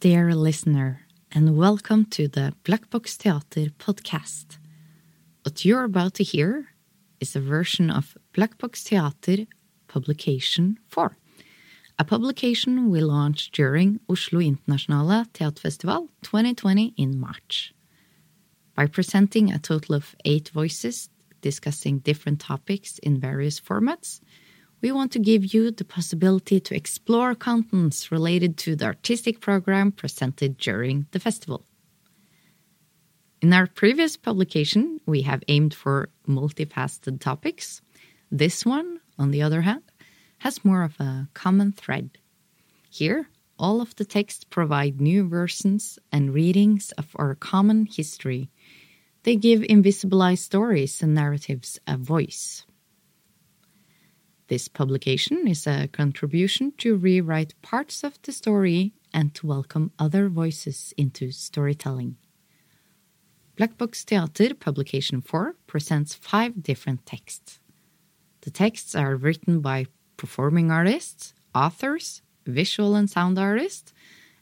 dear listener, and welcome to the Black Box Theater podcast. What you're about to hear is a version of Black Box Theater Publication 4, a publication we launched during Oslo Internasjonale Teaterfestival 2020 in March. By presenting a total of eight voices discussing different topics in various formats, we want to give you the possibility to explore contents related to the artistic program presented during the festival. In our previous publication, we have aimed for multifaceted topics. This one, on the other hand, has more of a common thread. Here, all of the texts provide new versions and readings of our common history. They give invisibilized stories and narratives a voice. This publication is a contribution to rewrite parts of the story and to welcome other voices into storytelling. Black Box Theater Publication 4 presents five different texts. The texts are written by performing artists, authors, visual and sound artists,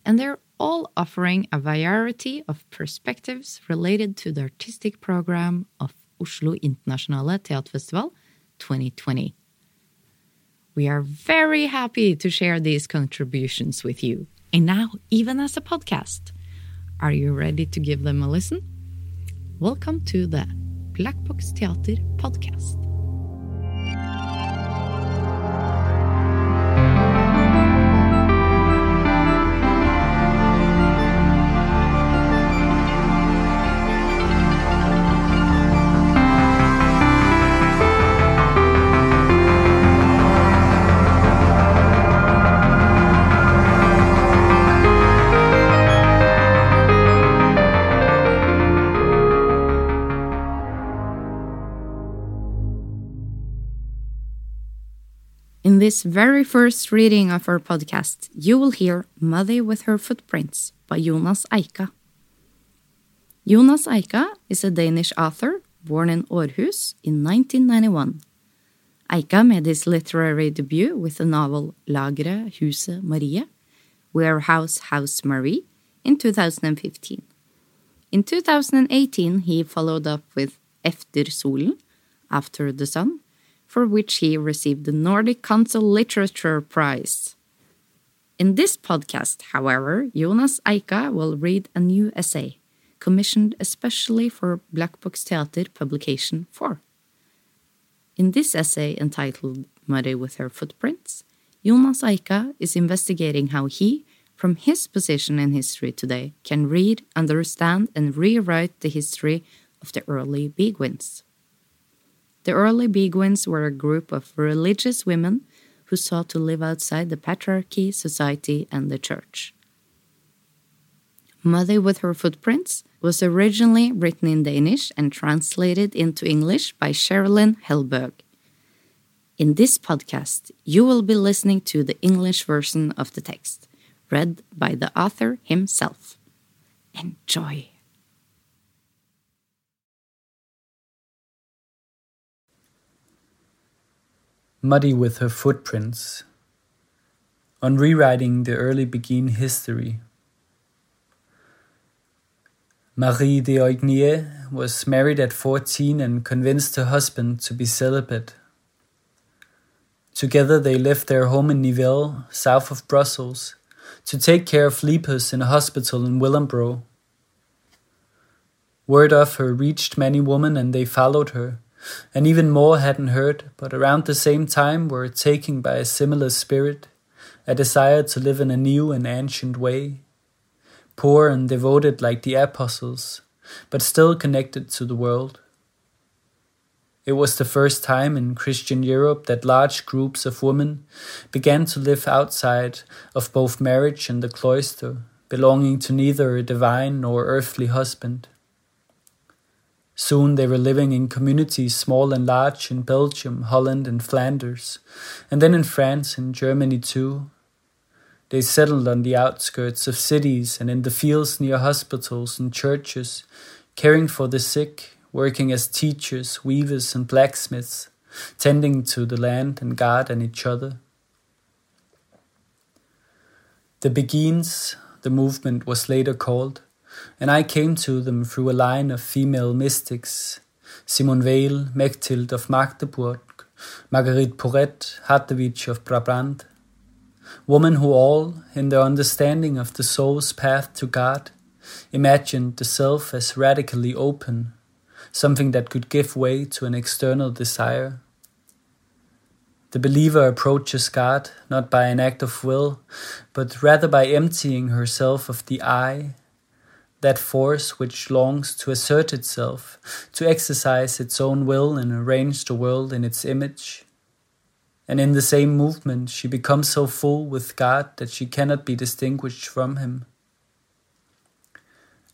and they're all offering a variety of perspectives related to the artistic program of Oslo Internasjonale Teaterfestival 2020. We are very happy to share these contributions with you, and now even as a podcast. Are you ready to give them a listen? Welcome to the Black Box Theater podcast. This very first reading of our podcast, you will hear Muddy with Her Footprints by Jonas Eika. Jonas Eika is a Danish author born in Aarhus in 1991. Eika made his literary debut with the novel Lageret Huset Marie, Warehouse House Marie, in 2015. In 2018, he followed up with Efter Solen, After the Sun, for which he received the Nordic Council Literature Prize. In this podcast, however, Jonas Eika will read a new essay, commissioned especially for Black Box Theater Publication 4. In this essay entitled Muddy with Her Footprints, Jonas Eika is investigating how he, from his position in history today, can read, understand, and rewrite the history of the early Beguines. The early Beguines were a group of religious women who sought to live outside the patriarchy, society, and the church. Muddy with Her Footprints was originally written in Danish and translated into English by Sherilyn Hellberg. In this podcast, you will be listening to the English version of the text, read by the author himself. Enjoy! Muddy with her footprints, on rewriting the early Beguine history. Marie de Oignies was married at 14 and convinced her husband to be celibate. Together they left their home in Nivelles, south of Brussels, to take care of lepers in a hospital in Willambroux. Word of her reached many women and they followed her and even more hadn't heard, but around the same time were taken by a similar spirit, a desire to live in a new and ancient way, poor and devoted like the apostles, but still connected to the world. It was the first time in Christian Europe that large groups of women began to live outside of both marriage and the cloister, belonging to neither a divine nor earthly husband. Soon they were living in communities small and large in Belgium, Holland, and Flanders, and then in France and Germany too. They settled on the outskirts of cities and in the fields near hospitals and churches, caring for the sick, working as teachers, weavers, and blacksmiths, tending to the land and God and each other. The Beguines, the movement was later called, and I came to them through a line of female mystics Simone Weil, Mechthild of Magdeburg, Marguerite Porete, Hadewijch of Brabant, women who all, in their understanding of the soul's path to God, imagined the self as radically open, something that could give way to an external desire. The believer approaches God not by an act of will, but rather by emptying herself of the I that force which longs to assert itself, to exercise its own will and arrange the world in its image. And in the same movement, she becomes so full with God that she cannot be distinguished from Him.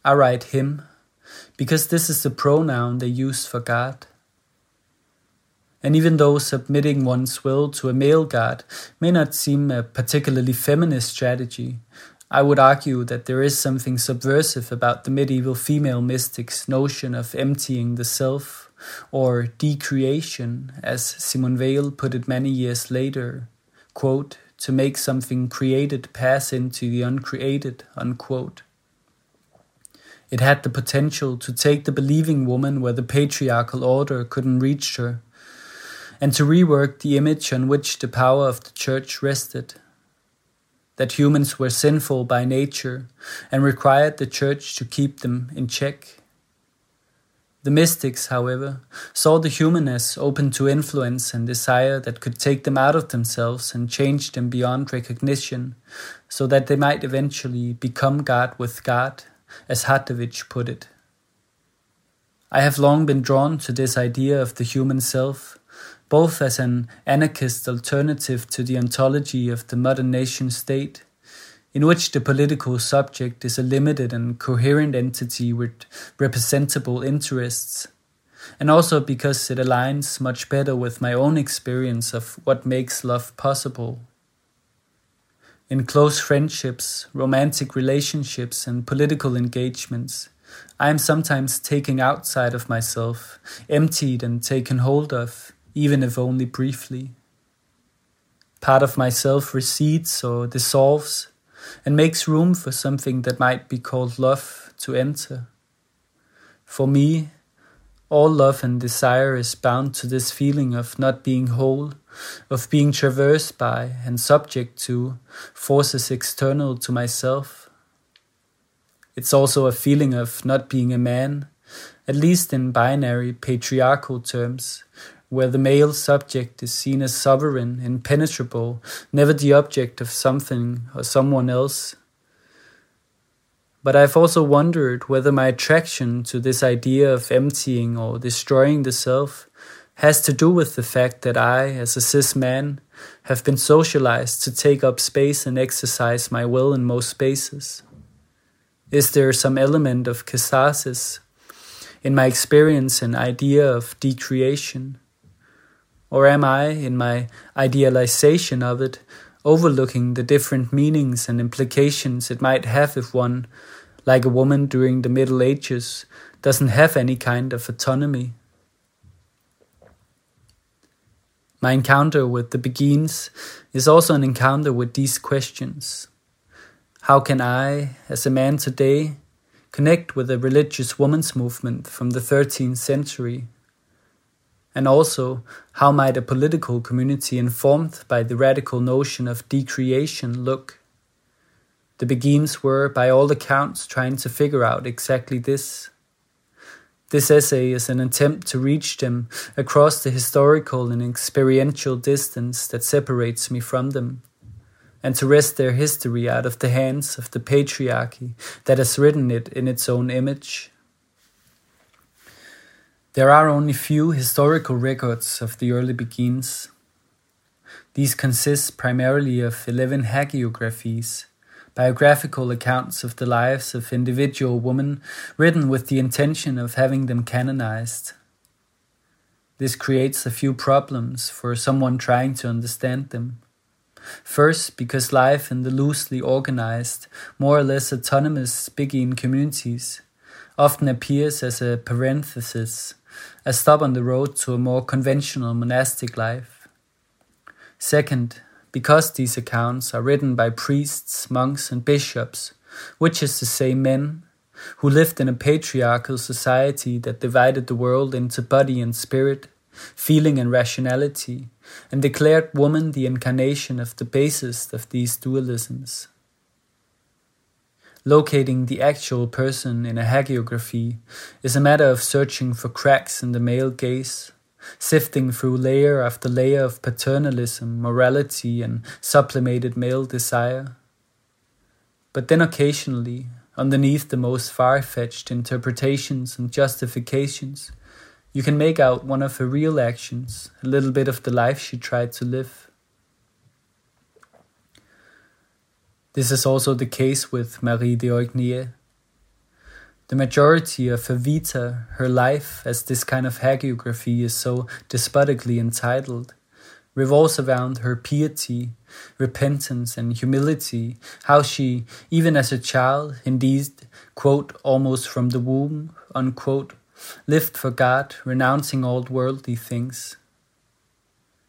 I write Him because this is the pronoun they use for God. And even though submitting one's will to a male God may not seem a particularly feminist strategy, I would argue that there is something subversive about the medieval female mystic's notion of emptying the self, or decreation, as Simone Weil put it many years later, quote, to make something created pass into the uncreated, unquote. It had the potential to take the believing woman where the patriarchal order couldn't reach her, and to rework the image on which the power of the church rested that humans were sinful by nature and required the church to keep them in check. The mystics, however, saw the human as open to influence and desire that could take them out of themselves and change them beyond recognition, so that they might eventually become God with God, as Hadewijch put it. I have long been drawn to this idea of the human self, both as an anarchist alternative to the ontology of the modern nation state, in which the political subject is a limited and coherent entity with representable interests, and also because it aligns much better with my own experience of what makes love possible. In close friendships, romantic relationships, and political engagements, I am sometimes taken outside of myself, emptied and taken hold of, even if only briefly. Part of myself recedes or dissolves and makes room for something that might be called love to enter. For me, all love and desire is bound to this feeling of not being whole, of being traversed by and subject to forces external to myself. It's also a feeling of not being a man, at least in binary patriarchal terms, where the male subject is seen as sovereign, impenetrable, never the object of something or someone else. But I've also wondered whether my attraction to this idea of emptying or destroying the self has to do with the fact that I, as a cis man, have been socialized to take up space and exercise my will in most spaces. Is there some element of catharsis in my experience and idea of decreation? Or am I, in my idealization of it, overlooking the different meanings and implications it might have if one, like a woman during the Middle Ages, doesn't have any kind of autonomy? My encounter with the Beguines is also an encounter with these questions. How can I, as a man today, connect with a religious woman's movement from the 13th century and also how might a political community informed by the radical notion of decreation look? The Beguines were, by all accounts, trying to figure out exactly this. This essay is an attempt to reach them across the historical and experiential distance that separates me from them, and to wrest their history out of the hands of the patriarchy that has written it in its own image. There are only few historical records of the early Beguines. These consist primarily of 11 hagiographies, biographical accounts of the lives of individual women written with the intention of having them canonized. This creates a few problems for someone trying to understand them. First, because life in the loosely organized, more or less autonomous Beguine communities often appears as a parenthesis a stop on the road to a more conventional monastic life. Second, because these accounts are written by priests, monks, and bishops, which is to say men, who lived in a patriarchal society that divided the world into body and spirit, feeling and rationality, and declared woman the incarnation of the basest of these dualisms. Locating the actual person in a hagiography is a matter of searching for cracks in the male gaze, sifting through layer after layer of paternalism, morality, and sublimated male desire. But then occasionally, underneath the most far fetched interpretations and justifications, you can make out one of her real actions, a little bit of the life she tried to live. This is also the case with Marie de Oignies. The majority of her vita, her life, as this kind of hagiography is so despotically entitled, revolves around her piety, repentance, and humility, how she, even as a child, indeed, quote, almost from the womb, unquote, lived for God, renouncing all worldly things.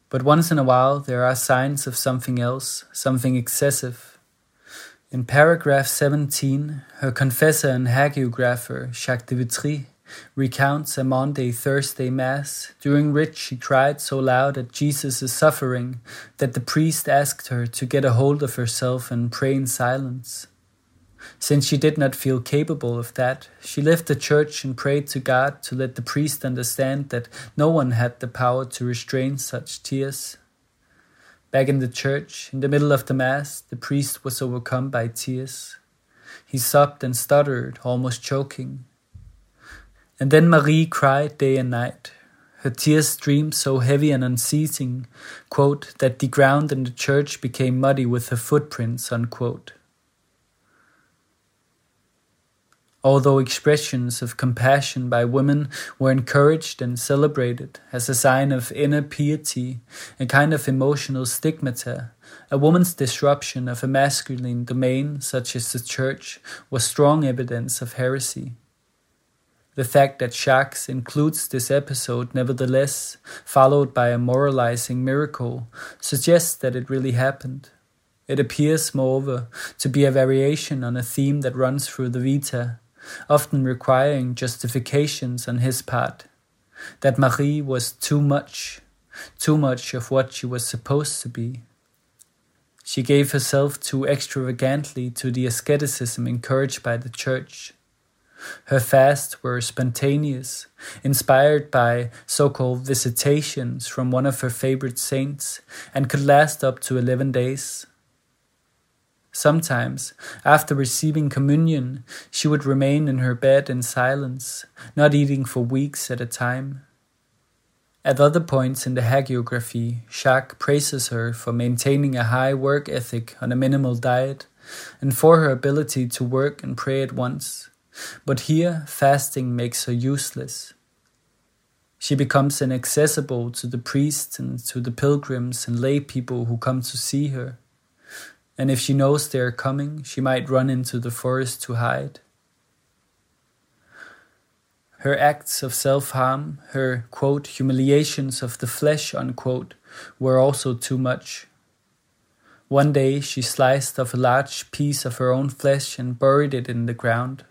But once in a while there are signs of something else, something excessive. In paragraph 17, her confessor and hagiographer, Jacques de Vitry, recounts a Maundy Thursday Mass, during which she cried so loud at Jesus' suffering that the priest asked her to get a hold of herself and pray in silence. Since she did not feel capable of that, she left the church and prayed to God to let the priest understand that no one had the power to restrain such tears. Back in the church, in the middle of the Mass, the priest was overcome by tears. He sobbed and stuttered, almost choking. And then Marie cried day and night. Her tears streamed so heavy and unceasing, quote, that the ground in the church became muddy with her footprints, unquote. Although expressions of compassion by women were encouraged and celebrated as a sign of inner piety, a kind of emotional stigmata, a woman's disruption of a masculine domain such as the church was strong evidence of heresy. The fact that Jacques includes this episode, nevertheless, followed by a moralizing miracle, suggests that it really happened. It appears, moreover, to be a variation on a theme that runs through the Vita, often requiring justifications on his part, that Marie was too much, too much of what she was supposed to be. She gave herself too extravagantly to the asceticism encouraged by the Church. Her fasts were spontaneous, inspired by so called visitations from one of her favorite saints, and could last up to 11 days. Sometimes, after receiving communion, she would remain in her bed in silence, not eating for weeks at a time. At other points in the hagiography, Jacques praises her for maintaining a high work ethic on a minimal diet and for her ability to work and pray at once. But here, fasting makes her useless. She becomes inaccessible to the priests and to the pilgrims and lay people who come to see her and if she knows they are coming, she might run into the forest to hide. Her acts of self harm, her quote, humiliations of the flesh, unquote, were also too much. One day she sliced off a large piece of her own flesh and buried it in the ground.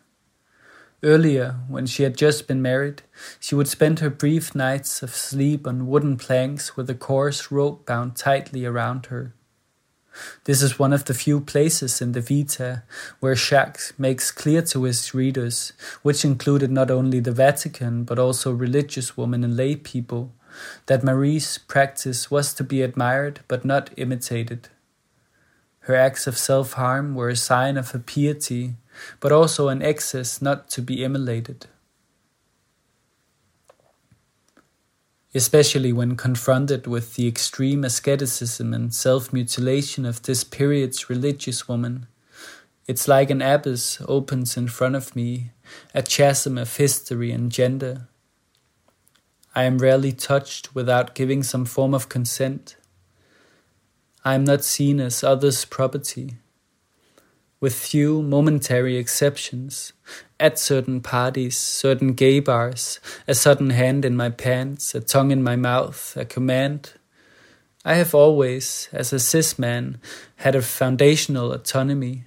Earlier, when she had just been married, she would spend her brief nights of sleep on wooden planks with a coarse rope bound tightly around her. This is one of the few places in the Vita where Jacques makes clear to his readers, which included not only the Vatican but also religious women and lay people, that Marie's practice was to be admired but not imitated. Her acts of self harm were a sign of her piety, but also an excess not to be emulated. Especially when confronted with the extreme asceticism and self mutilation of this period's religious woman. It's like an abyss opens in front of me, a chasm of history and gender. I am rarely touched without giving some form of consent. I am not seen as others' property with few momentary exceptions, at certain parties, certain gay bars, a sudden hand in my pants, a tongue in my mouth, a command. I have always, as a cis man, had a foundational autonomy.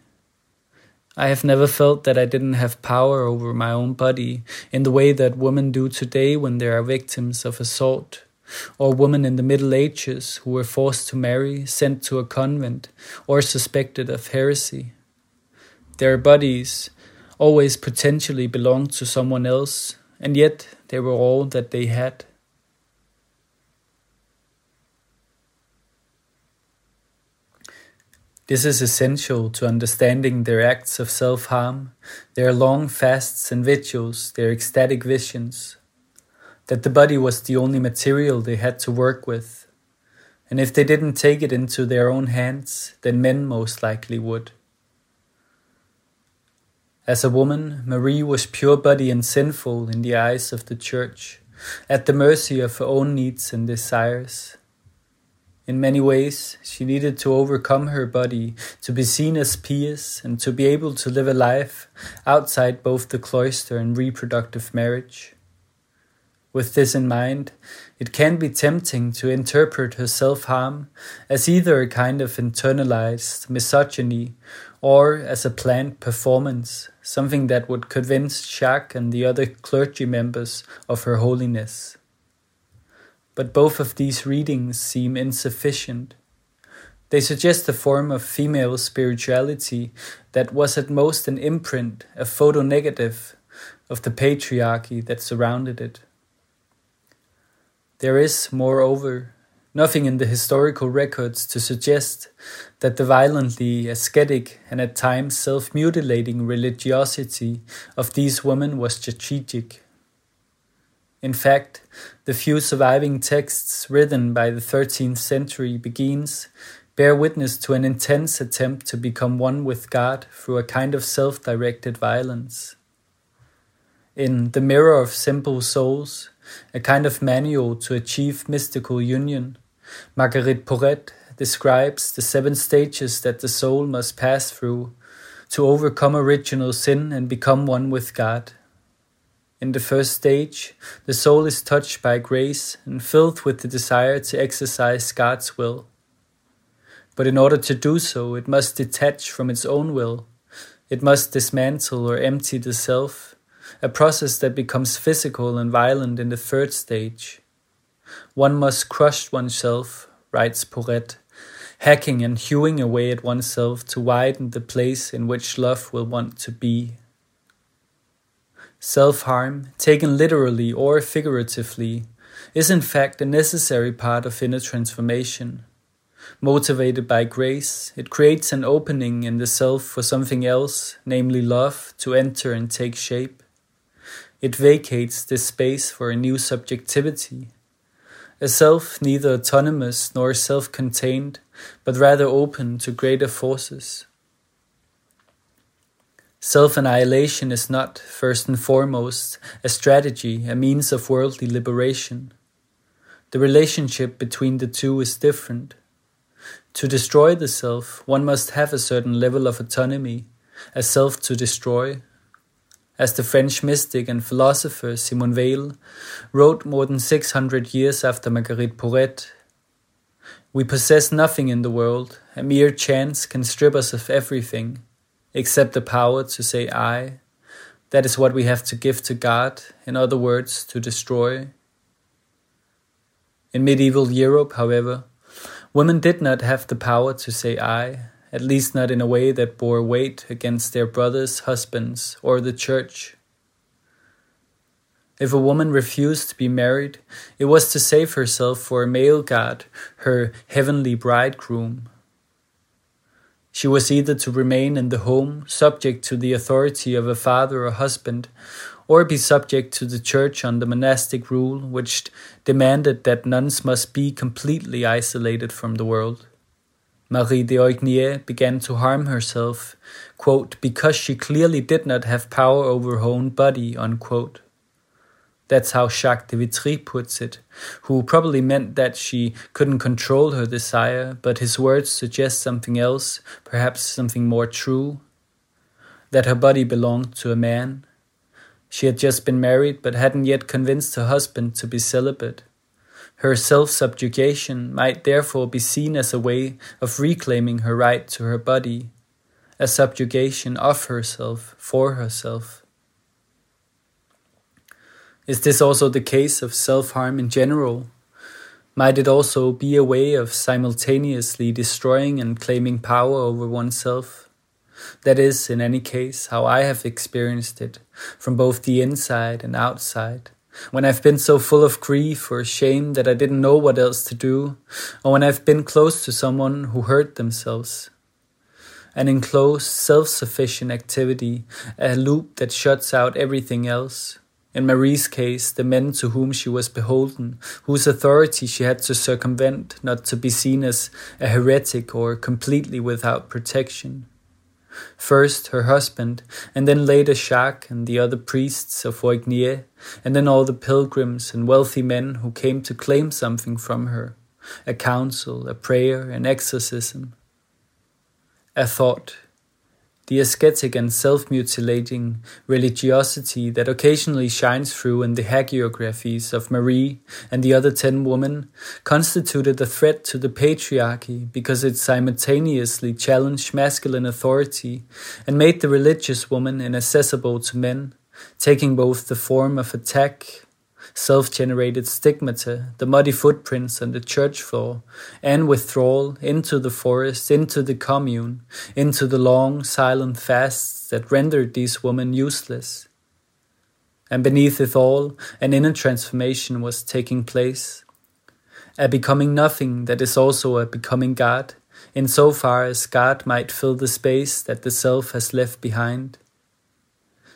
I have never felt that I didn't have power over my own body in the way that women do today when they are victims of assault, or women in the Middle Ages who were forced to marry, sent to a convent, or suspected of heresy. Their bodies always potentially belonged to someone else, and yet they were all that they had. This is essential to understanding their acts of self harm, their long fasts and vigils, their ecstatic visions. That the body was the only material they had to work with, and if they didn't take it into their own hands, then men most likely would. As a woman, Marie was pure body and sinful in the eyes of the Church, at the mercy of her own needs and desires. In many ways, she needed to overcome her body to be seen as pious and to be able to live a life outside both the cloister and reproductive marriage. With this in mind, it can be tempting to interpret her self harm as either a kind of internalized misogyny or as a planned performance, something that would convince Jacques and the other clergy members of her holiness but both of these readings seem insufficient. They suggest a form of female spirituality that was at most an imprint, a photo negative, of the patriarchy that surrounded it. There is, moreover, nothing in the historical records to suggest that the violently ascetic and at times self mutilating religiosity of these women was strategic. In fact, the few surviving texts written by the 13th century Beguines bear witness to an intense attempt to become one with God through a kind of self directed violence. In The Mirror of Simple Souls, a kind of manual to achieve mystical union, Marguerite Porete describes the seven stages that the soul must pass through to overcome original sin and become one with God. In the first stage, the soul is touched by grace and filled with the desire to exercise God's will. But in order to do so, it must detach from its own will. It must dismantle or empty the self, a process that becomes physical and violent in the third stage. One must crush oneself, writes Porete, hacking and hewing away at oneself to widen the place in which love will want to be. Self harm, taken literally or figuratively, is in fact a necessary part of inner transformation. Motivated by grace, it creates an opening in the self for something else, namely love, to enter and take shape. It vacates this space for a new subjectivity, a self neither autonomous nor self contained, but rather open to greater forces. Self annihilation is not, first and foremost, a strategy, a means of worldly liberation. The relationship between the two is different. To destroy the self, one must have a certain level of autonomy, a self to destroy. As the French mystic and philosopher Simone Weil wrote more than 600 years after Marguerite Porete, we possess nothing in the world, a mere chance can strip us of everything except the power to say I. That is what we have to give to God, in other words, to destroy. In medieval Europe, however, women did not have the power to say I, at least not in a way that bore weight against their brothers, husbands, or the church. If a woman refused to be married, it was to save herself for a male god, her heavenly bridegroom, she was either to remain in the home, subject to the authority of a father or husband, or be subject to the church under monastic rule, which demanded that nuns must be completely isolated from the world. Marie de Oignies began to harm herself, quote, because she clearly did not have power over her own body, unquote. That's how Jacques de Vitry puts it, who probably meant that she couldn't control her desire, but his words suggest something else, perhaps something more true. That her body belonged to a man. She had just been married, but hadn't yet convinced her husband to be celibate. Her self subjugation might therefore be seen as a way of reclaiming her right to her body, a subjugation of herself for herself. Is this also the case of self harm in general? Might it also be a way of simultaneously destroying and claiming power over oneself? That is, in any case, how I have experienced it, from both the inside and outside. When I've been so full of grief or shame that I didn't know what else to do, or when I've been close to someone who hurt themselves. An enclosed, self sufficient activity, a loop that shuts out everything else, in Marie's case, the men to whom she was beholden, whose authority she had to circumvent, not to be seen as a heretic or completely without protection. First her husband, and then later Jacques and the other priests of Voignier, and then all the pilgrims and wealthy men who came to claim something from her a counsel, a prayer, an exorcism. A thought, the ascetic and self mutilating religiosity that occasionally shines through in the hagiographies of Marie and the other ten women constituted a threat to the patriarchy because it simultaneously challenged masculine authority and made the religious woman inaccessible to men, taking both the form of attack self generated stigmata, the muddy footprints on the church floor, and withdrawal into the forest, into the commune, into the long, silent fasts that rendered these women useless. And beneath it all, an inner transformation was taking place. A becoming nothing that is also a becoming God, in so far as God might fill the space that the self has left behind.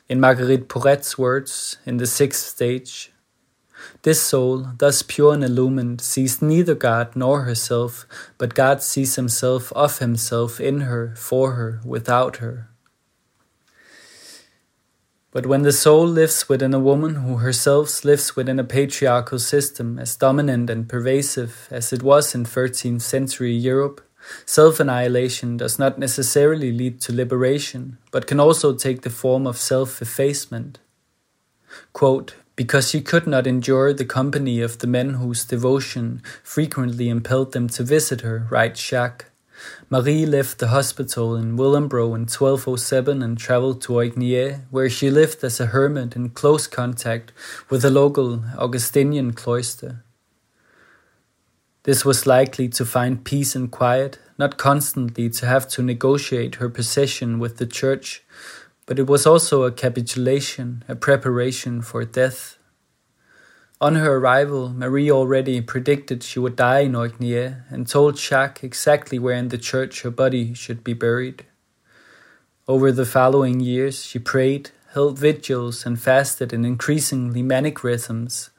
In Marguerite Porete's words, in the sixth stage, this soul, thus pure and illumined, sees neither God nor herself, but God sees himself of himself in her, for her, without her. But when the soul lives within a woman who herself lives within a patriarchal system as dominant and pervasive as it was in 13th century Europe, self annihilation does not necessarily lead to liberation, but can also take the form of self effacement. Quote, because she could not endure the company of the men whose devotion frequently impelled them to visit her, writes Jacques. Marie left the hospital in Willambroux in 1207 and traveled to Oignies, where she lived as a hermit in close contact with the local Augustinian cloister. This was likely to find peace and quiet, not constantly to have to negotiate her position with the church, but it was also a capitulation, a preparation for death. On her arrival, Marie already predicted she would die in Oignies and told Jacques exactly where in the church her body should be buried. Over the following years, she prayed, held vigils, and fasted in increasingly manic rhythms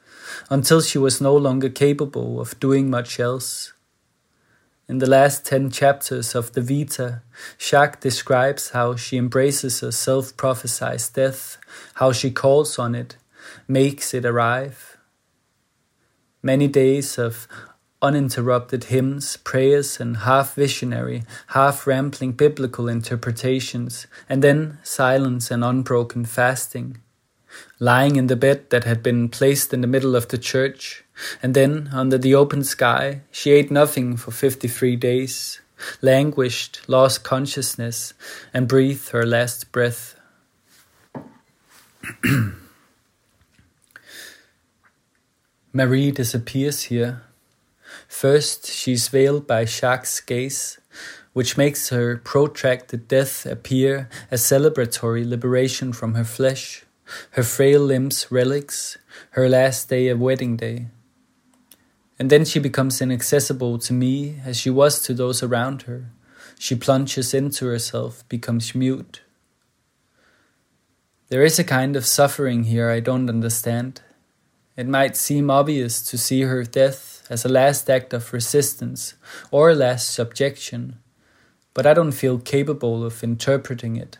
until she was no longer capable of doing much else. In the last ten chapters of the Vita, Jacques describes how she embraces her self prophesied death, how she calls on it, makes it arrive. Many days of uninterrupted hymns, prayers, and half visionary, half rambling biblical interpretations, and then silence and unbroken fasting. Lying in the bed that had been placed in the middle of the church, and then, under the open sky, she ate nothing for 53 days, languished, lost consciousness, and breathed her last breath. Marie disappears here. First, she's veiled by Jacques' gaze, which makes her protracted death appear a celebratory liberation from her flesh, her frail limbs relics, her last day a wedding day. And then she becomes inaccessible to me as she was to those around her. She plunges into herself, becomes mute. There is a kind of suffering here I don't understand. It might seem obvious to see her death as a last act of resistance or last subjection, but I don't feel capable of interpreting it.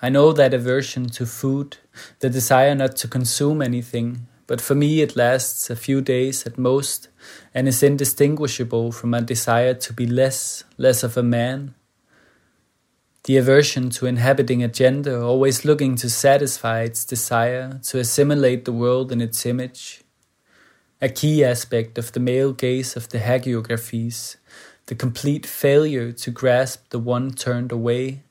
I know that aversion to food, the desire not to consume anything, but for me it lasts a few days at most and is indistinguishable from a desire to be less, less of a man. The aversion to inhabiting a gender, always looking to satisfy its desire to assimilate the world in its image. A key aspect of the male gaze of the hagiographies, the complete failure to grasp the one turned away,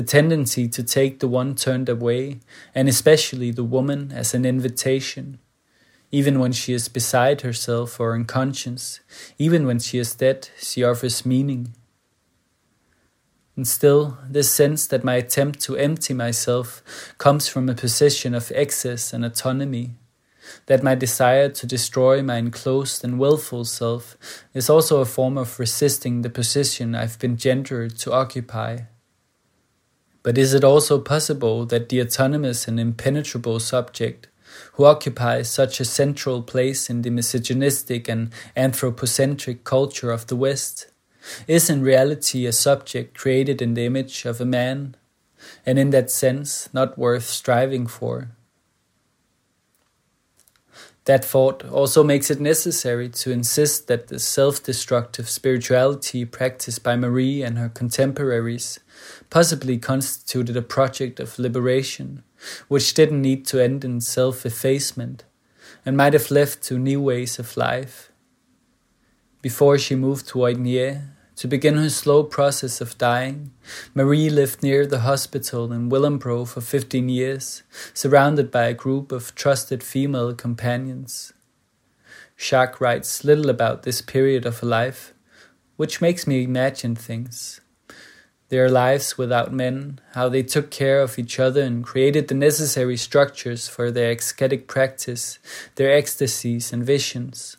the tendency to take the one turned away, and especially the woman, as an invitation, even when she is beside herself or unconscious, even when she is dead, she offers meaning. And still, this sense that my attempt to empty myself comes from a position of excess and autonomy, that my desire to destroy my enclosed and willful self is also a form of resisting the position I've been gendered to occupy. But is it also possible that the autonomous and impenetrable subject, who occupies such a central place in the misogynistic and anthropocentric culture of the West, is in reality a subject created in the image of a man, and in that sense not worth striving for? That thought also makes it necessary to insist that the self destructive spirituality practiced by Marie and her contemporaries possibly constituted a project of liberation, which didn't need to end in self effacement, and might have led to new ways of life. Before she moved to Oignies, to begin her slow process of dying, Marie lived near the hospital in Willambroux for 15 years, surrounded by a group of trusted female companions. Jacques writes little about this period of her life, which makes me imagine things their lives without men, how they took care of each other and created the necessary structures for their ascetic practice, their ecstasies and visions.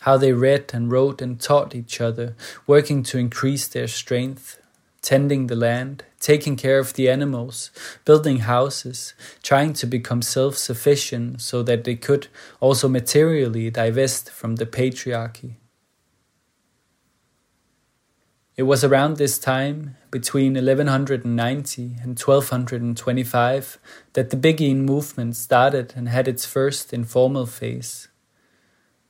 How they read and wrote and taught each other, working to increase their strength, tending the land, taking care of the animals, building houses, trying to become self sufficient so that they could also materially divest from the patriarchy. It was around this time, between 1190 and 1225, that the Beguine movement started and had its first informal phase.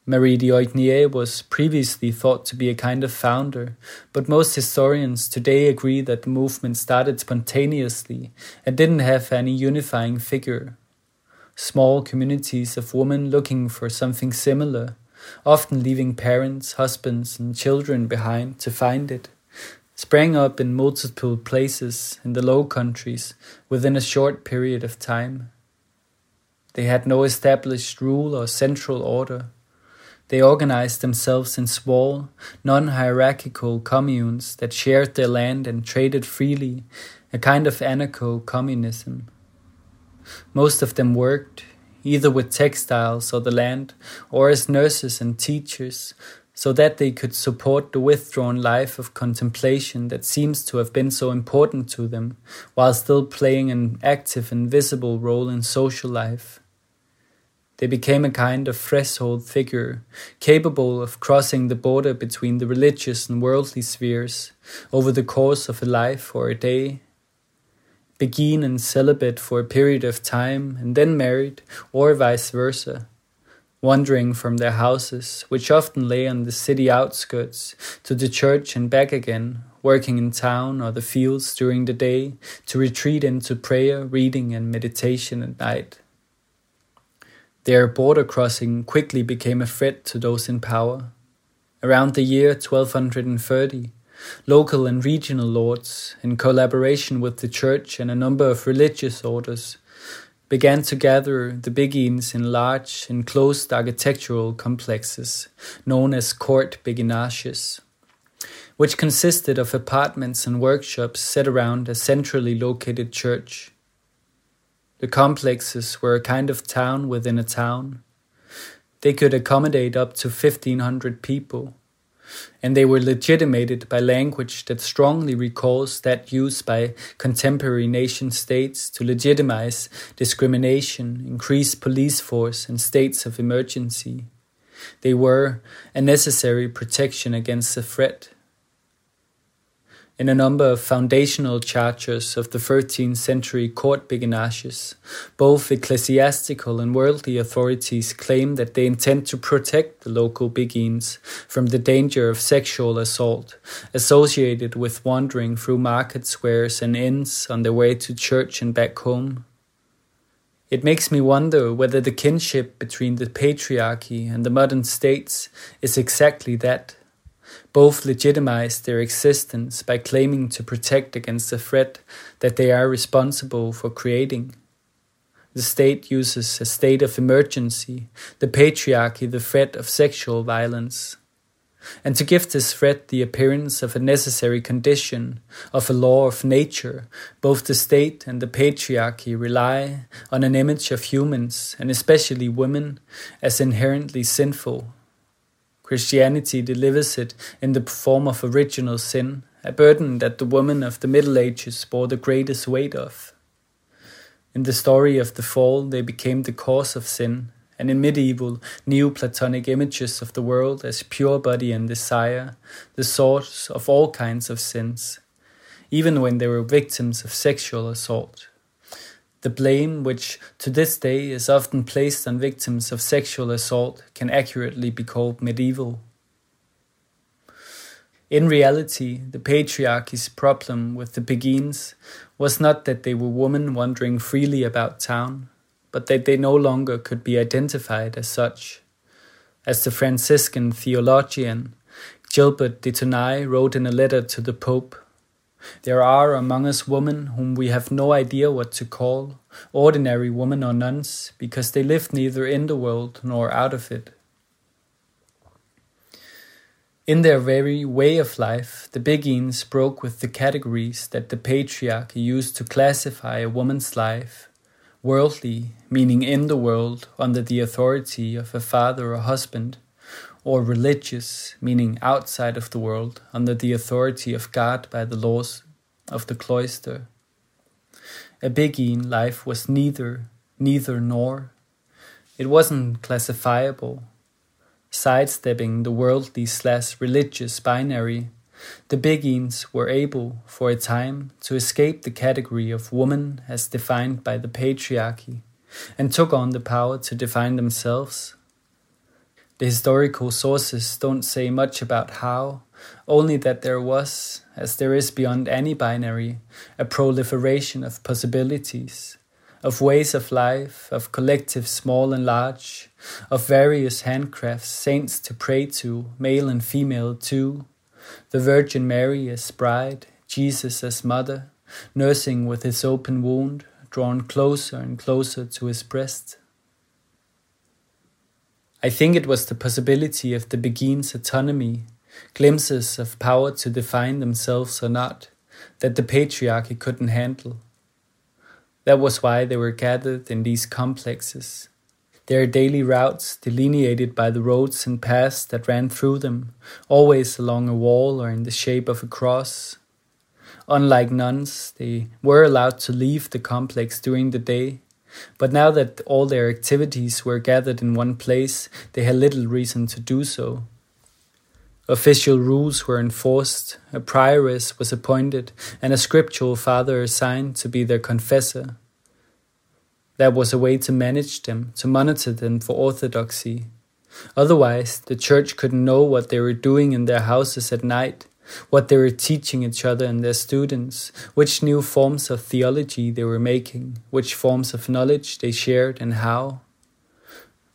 Marie de d'Oignies was previously thought to be a kind of founder, but most historians today agree that the movement started spontaneously and didn't have any unifying figure. Small communities of women looking for something similar, often leaving parents, husbands, and children behind to find it sprang up in multiple places in the Low Countries within a short period of time. They had no established rule or central order. They organized themselves in small, non hierarchical communes that shared their land and traded freely, a kind of anarcho communism. Most of them worked, either with textiles or the land, or as nurses and teachers, so that they could support the withdrawn life of contemplation that seems to have been so important to them, while still playing an active and visible role in social life. They became a kind of threshold figure, capable of crossing the border between the religious and worldly spheres over the course of a life or a day. Beguine and celibate for a period of time and then married, or vice versa wandering from their houses, which often lay on the city outskirts, to the church and back again, working in town or the fields during the day, to retreat into prayer, reading, and meditation at night. Their border crossing quickly became a threat to those in power. Around the year 1230, local and regional lords, in collaboration with the church and a number of religious orders, began to gather the beguines in large enclosed architectural complexes known as court beguinages, which consisted of apartments and workshops set around a centrally located church. The complexes were a kind of town within a town. They could accommodate up to 1500 people and they were legitimated by language that strongly recalls that used by contemporary nation states to legitimize discrimination, increase police force, and states of emergency. They were a necessary protection against the threat in a number of foundational charters of the 13th century court beguinages, both ecclesiastical and worldly authorities claim that they intend to protect the local beguines from the danger of sexual assault associated with wandering through market squares and inns on their way to church and back home. It makes me wonder whether the kinship between the patriarchy and the modern states is exactly that Both legitimize their existence by claiming to protect against the threat that they are responsible for creating. The state uses a state of emergency, the patriarchy the threat of sexual violence, and to give this threat the appearance of a necessary condition, of a law of nature, both the state and the patriarchy rely on an image of humans, and especially women, as inherently sinful. Christianity delivers it in the form of original sin, a burden that the women of the Middle Ages bore the greatest weight of. In the story of the fall, they became the cause of sin, and in medieval Neoplatonic images of the world as pure body and desire, the source of all kinds of sins, even when they were victims of sexual assault. The blame, which to this day is often placed on victims of sexual assault, can accurately be called medieval. In reality, the patriarchy's problem with the Beguines was not that they were women wandering freely about town, but that they no longer could be identified as such. As the Franciscan theologian Gilbert de Tournai wrote in a letter to the Pope, there are among us women whom we have no idea what to call, ordinary women or nuns, because they live neither in the world nor out of it. In their very way of life, the Beguines broke with the categories that the patriarchy used to classify a woman's life worldly, meaning in the world, under the authority of a father or husband, or religious, meaning outside of the world, under the authority of God by the laws of the cloister. A Beguine life was neither, neither nor. It wasn't classifiable, sidestepping the worldly slash religious binary the Beguines were able, for a time, to escape the category of woman as defined by the patriarchy, and took on the power to define themselves. The historical sources don't say much about how, only that there was, as there is beyond any binary, a proliferation of possibilities, of ways of life, of collective small and large, of various handcrafts, saints to pray to, male and female too, the Virgin Mary as bride, Jesus as mother, nursing with his open wound, drawn closer and closer to his breast. I think it was the possibility of the Beguines' autonomy, glimpses of power to define themselves or not, that the patriarchy couldn't handle. That was why they were gathered in these complexes, their daily routes delineated by the roads and paths that ran through them, always along a wall or in the shape of a cross. Unlike nuns, they were allowed to leave the complex during the day, but now that all their activities were gathered in one place, they had little reason to do so. Official rules were enforced, a prioress was appointed, and a scriptural father assigned to be their confessor. That was a way to manage them, to monitor them for orthodoxy. Otherwise, the church couldn't know what they were doing in their houses at night, what they were teaching each other and their students, which new forms of theology they were making, which forms of knowledge they shared, and how.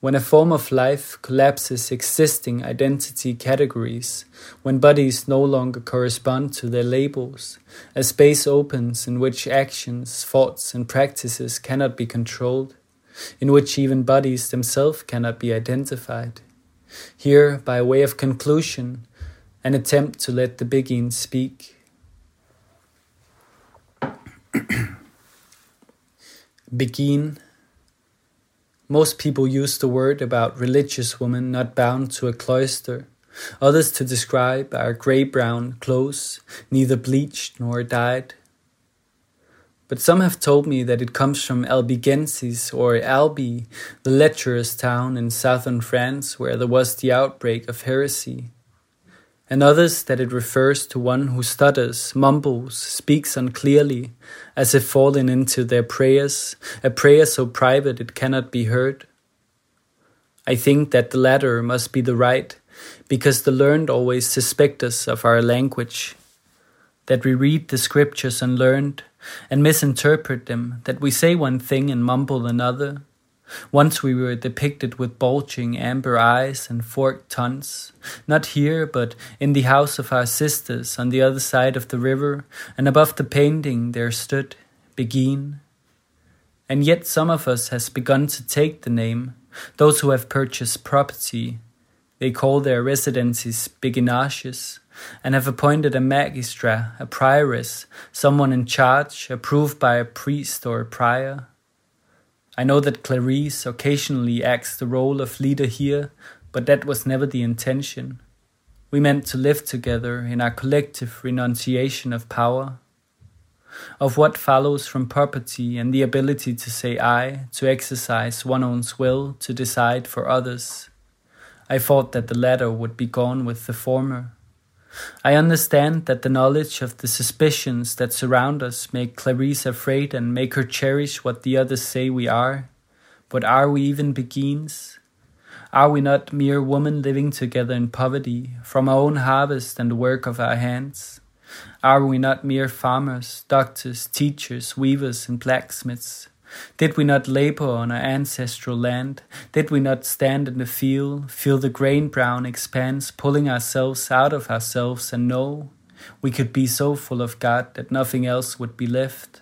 When a form of life collapses existing identity categories, when bodies no longer correspond to their labels, a space opens in which actions, thoughts, and practices cannot be controlled, in which even bodies themselves cannot be identified. Here, by way of conclusion, an attempt to let the Beguine speak. Beguine most people use the word about religious women not bound to a cloister, others to describe our grey brown clothes, neither bleached nor dyed. But some have told me that it comes from Albigensis or Albi, the lecherous town in southern France where there was the outbreak of heresy and others that it refers to one who stutters, mumbles, speaks unclearly, as if falling into their prayers, a prayer so private it cannot be heard. I think that the latter must be the right, because the learned always suspect us of our language, that we read the scriptures unlearned and misinterpret them, that we say one thing and mumble another, Once we were depicted with bulging amber eyes and forked tongues, not here, but in the house of our sisters on the other side of the river, and above the painting there stood Begin. And yet some of us has begun to take the name, those who have purchased property. They call their residences beguinages, and have appointed a magistra, a prioress, someone in charge, approved by a priest or a prior. I know that Clarice occasionally acts the role of leader here, but that was never the intention. We meant to live together in our collective renunciation of power, of what follows from property and the ability to say I, to exercise one's will, to decide for others. I thought that the latter would be gone with the former. I understand that the knowledge of the suspicions that surround us make Clarice afraid and make her cherish what the others say we are. But are we even beguines? Are we not mere women living together in poverty, from our own harvest and the work of our hands? Are we not mere farmers, doctors, teachers, weavers, and blacksmiths? Did we not labor on our ancestral land? Did we not stand in the field, feel the grain brown expanse pulling ourselves out of ourselves and know we could be so full of God that nothing else would be left?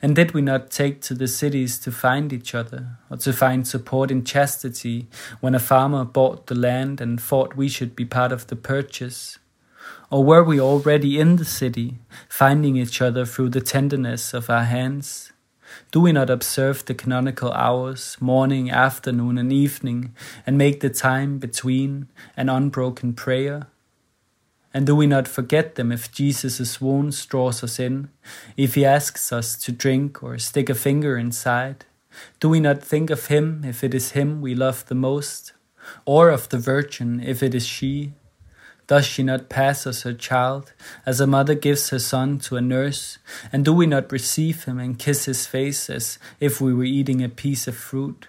And did we not take to the cities to find each other, or to find support in chastity when a farmer bought the land and thought we should be part of the purchase? Or were we already in the city, finding each other through the tenderness of our hands? Do we not observe the canonical hours, morning, afternoon, and evening, and make the time between an unbroken prayer? And do we not forget them if Jesus' wounds draws us in, if he asks us to drink or stick a finger inside? Do we not think of him if it is him we love the most, or of the Virgin if it is she? Does she not pass us her child, as a mother gives her son to a nurse? And do we not receive him and kiss his face as if we were eating a piece of fruit?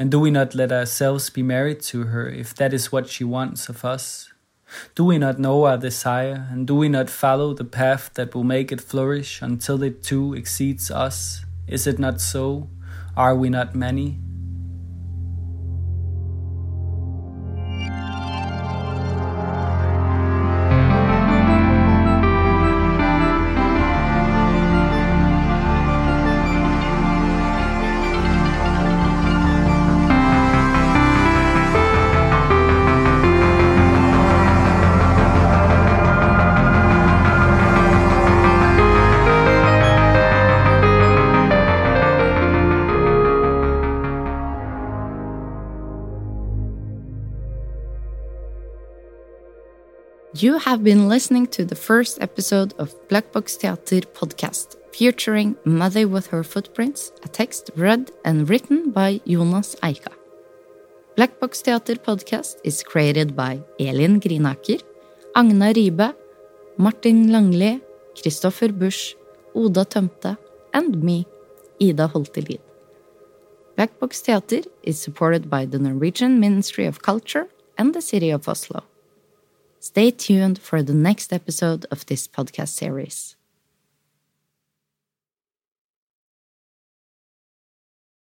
And do we not let ourselves be married to her if that is what she wants of us? Do we not know our desire, and do we not follow the path that will make it flourish until it too exceeds us? Is it not so? Are we not many? You have been listening to the first episode of Black Box Theater podcast, featuring Mother with Her Footprints, a text read and written by Jonas Eika. Black Box Theater podcast is created by Elin Grinaker, Agna Ribe, Martin Langli, Christopher Busch, Oda Tømte, and me, Ida Holtelid. Black Box Theater is supported by the Norwegian Ministry of Culture and the City of Oslo. Stay tuned for the next episode of this podcast series.